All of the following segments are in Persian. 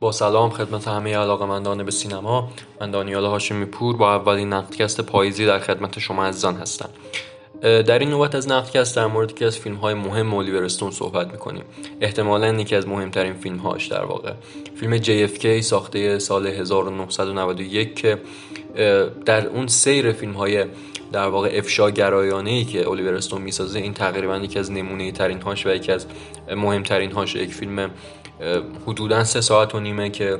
با سلام خدمت همه علاقمندان به سینما. من دانیال هاشمی پور با اولین نقدکست پاییزی در خدمت شما عزیزان هستم. در این نوبت از نقدکست در مورد یکی از فیلم های مهم اولیور استون صحبت می‌کنیم. احتمالا یکی از مهمترین فیلم هاش در واقع. فیلم JFK ساخته سال 1991 که در اون سیر فیلم های در واقع افشاگرایانه ای که الیور استون می‌سازه این تقریبا یکی از نمونه ترین هاش و یکی از مهمترین هاش یک فیلم حدودا سه ساعت و نیمه که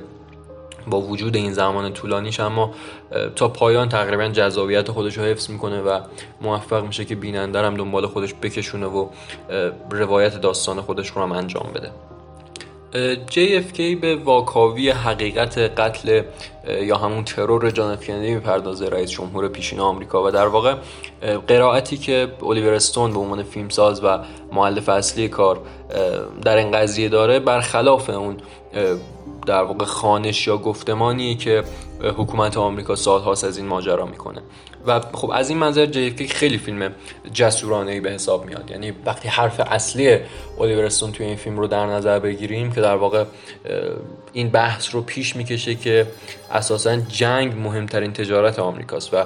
با وجود این زمان طولانیش اما تا پایان تقریبا جذابیت خودش رو حفظ می‌کنه و موفق میشه که بیننده هم دنبال خودش بکشونه و روایت داستان خودش رو هم انجام بده. JFK به واکاوی حقیقت قتل یا همون ترور جان اف کندی می‌پردازه رئیس جمهور پیشین آمریکا و در واقع قرائتی که الیور استون به عنوان فیلمساز و معلف اصلی کار در این قضیه داره برخلاف اون در واقع خانش یا گفتمانیه که حکومت آمریکا سالهاست از این ماجرا می‌کنه. و خب از این منظر جیفکی خیلی فیلم جسورانه ای به حساب میاد. یعنی وقتی حرف اصلی الیور استون توی این فیلم رو در نظر بگیریم که در واقع این بحث رو پیش می‌کشه که اساسا جنگ مهمترین تجارت آمریکاست و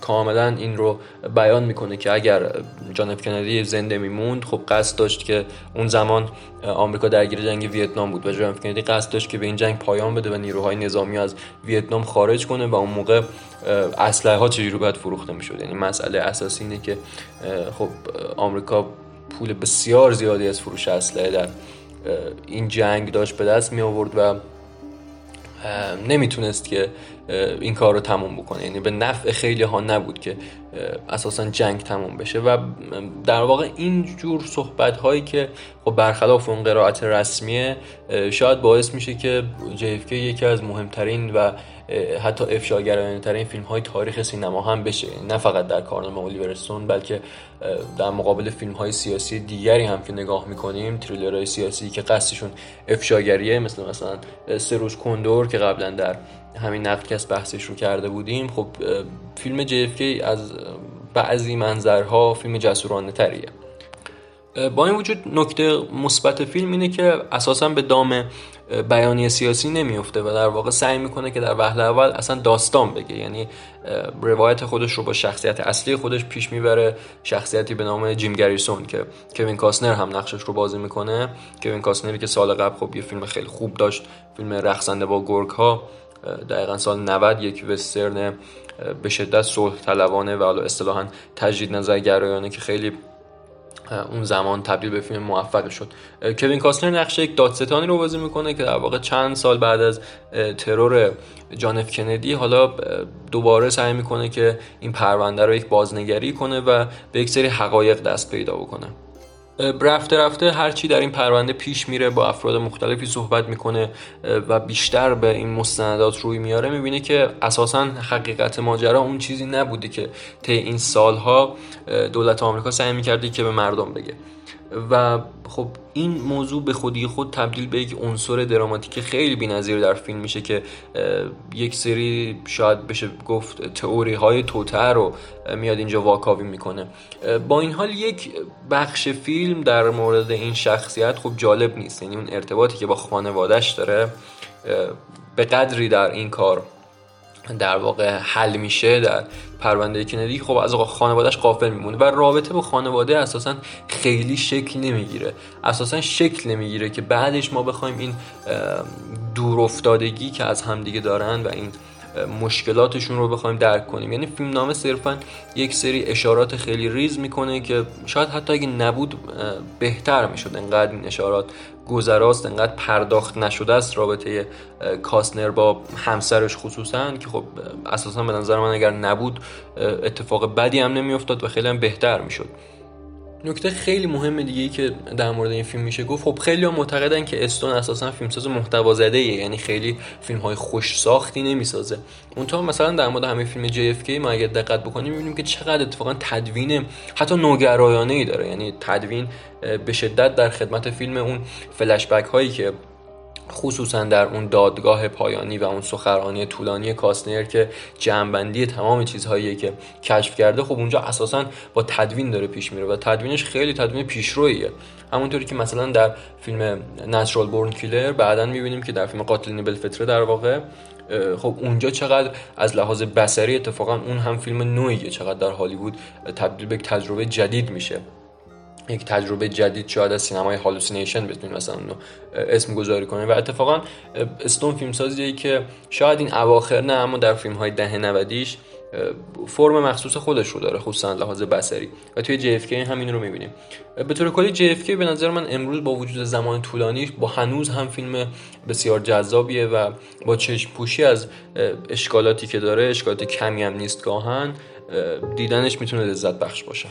کاملا این رو بیان می‌کنه که اگر جان اف کندی زنده میموند خب قصد داشت که اون زمان آمریکا درگیر جنگ ویتنام بود و جان اف کندی قصد داشت که به این جنگ پایان بده و نیروهای نظامی از ویتنام خارج کنه و اون موقع اسلحه ها چجوری باید فروخته می‌شد؟ یعنی مسئله اساسی اینه که خب آمریکا پول بسیار زیادی از فروش اسلحه در این جنگ داشت به دست می آورد و نمی‌تونست که این کار رو تموم بکنه. یعنی به نفع خیلی ها نبود که اساسا جنگ تموم بشه. و در واقع این جور صحبت هایی که خب برخلاف اون قرائت رسمیه شاید باعث میشه که JFK یکی از مهمترین و حتی افشاگرانه ترین فیلم های تاریخ سینما هم بشه. نه فقط در کارنامه اولیور بلکه در مقابل فیلم های سیاسی دیگری هم که نگاه می‌کنیم های سیاسی که قصدشون افشاگریه مثل مثلا سروش کندور که قبلا در همین نقدکست بحثش رو کرده بودیم خب فیلم JFK از بعضی منظرها فیلم جسورانه تریه با این وجود نکته مثبت فیلم اینه که اساسا به دام بیانی سیاسی نمیفته و در واقع سعی می‌کنه که در وهله اول اصلا داستان بگه. یعنی روایت خودش رو با شخصیت اصلی خودش پیش می‌بره. شخصیتی به نام جیم گریسون که کوین کاسنر هم نقشش رو بازی می‌کنه. کوین کاسنری که سال قبل خب یه فیلم خیلی خوب داشت فیلم رقصنده با گرگ ها دقیقا سال 90 یک وسترن به شدت صلح طلبانه و حالا اصطلاحا تجدید نظر گرایانه که خیلی اون زمان تبدیل به فیلم موفق شد. کوین کاسنر نقش یک دادستانی رو بازی می‌کنه که در واقع چند سال بعد از ترور جان اف کندی حالا دوباره سعی می‌کنه که این پرونده رو یک بازنگری کنه و به یک سری حقایق دست پیدا بکنه. رفته رفته هرچی در این پرونده پیش میره با افراد مختلفی صحبت می‌کنه و بیشتر به این مستندات روی میاره می‌بینه که اساسا حقیقت ماجرا اون چیزی نبوده که طی این سالها دولت آمریکا سعی می‌کرده که به مردم بگه. و خب این موضوع به خودی خود تبدیل به یک عنصر دراماتیک خیلی بی‌نظیر در فیلم میشه که یک سری شاید بشه گفت تئوری های توتر رو میاد اینجا واکاوی می‌کنه. با این حال یک بخش فیلم در مورد این شخصیت خب جالب نیست. یعنی اون ارتباطی که با خانوادهش داره به قدری در این کار در واقع حل میشه در پرونده کندی خب از خانوادهش قافل میمونه و رابطه با خانواده اساسا خیلی شکل نمی‌گیره. اساسا شکل نمی‌گیره که بعدش ما بخوایم این دور افتادگی که از همدیگه دارن و این مشکلاتشون رو بخوایم درک کنیم. یعنی فیلم نامه صرفا یک سری اشارات خیلی ریز می‌کنه که شاید حتی اگه نبود بهتر می‌شد. انقدر این اشارات گذراست انقدر پرداخت نشده است رابطه کاسنر با همسرش خصوصا که خب اساسا به نظر من اگر نبود اتفاق بدی هم نمیافتاد و خیلی هم بهتر می‌شد. نکته خیلی مهم دیگه ای که در مورد این فیلم میشه گفت خب خیلی معتقدن که استون اساسا فیلمساز محتوا زده یعنی خیلی فیلم های خوش ساختی نمی‌سازه. اونطور مثلا در مورد همه فیلم JFK ما اگه دقت بکنیم می‌بینیم که چقدر اتفاقا تدوین حتی نوگرایانه ای داره. یعنی تدوین به شدت در خدمت فیلم اون فلش هایی که خصوصا در اون دادگاه پایانی و اون سخرانی طولانی کاسنر که جمعبندی تمام چیزهایی که کشف کرده خب اونجا اساسا با تدوین داره پیش میره و تدوینش خیلی تدوین پیشرویه همونطوری که مثلا در فیلم نچرال بورن کیلر بعدا می‌بینیم که در فیلم قاتل نیبل فتره در واقع خب اونجا چقدر از لحاظ بصری اتفاقا اون هم فیلم نوعیه چقدر در هالیوود تبدیل به تجربه جدید میشه. یک تجربه جدید شاید از سینمای hallucination بتونیم مثلا اونو اسم گذاری کنیم و اتفاقا استون فیلم سازیه که شاید این اواخر نه اما در فیلم های دهه 90 فرم مخصوص خودش رو داره خصوصا لحاظ بصری و توی جی اف همین رو می‌بینیم. به طور کلی جی اف به نظر من امروز با وجود زمان طولانی با هنوز هم فیلم بسیار جذابیه و با چشم پوشی از اشکالاتی که داره اشکالات کمی هم نیست گاهن دیدنش می‌تونه لذت بخش باشه.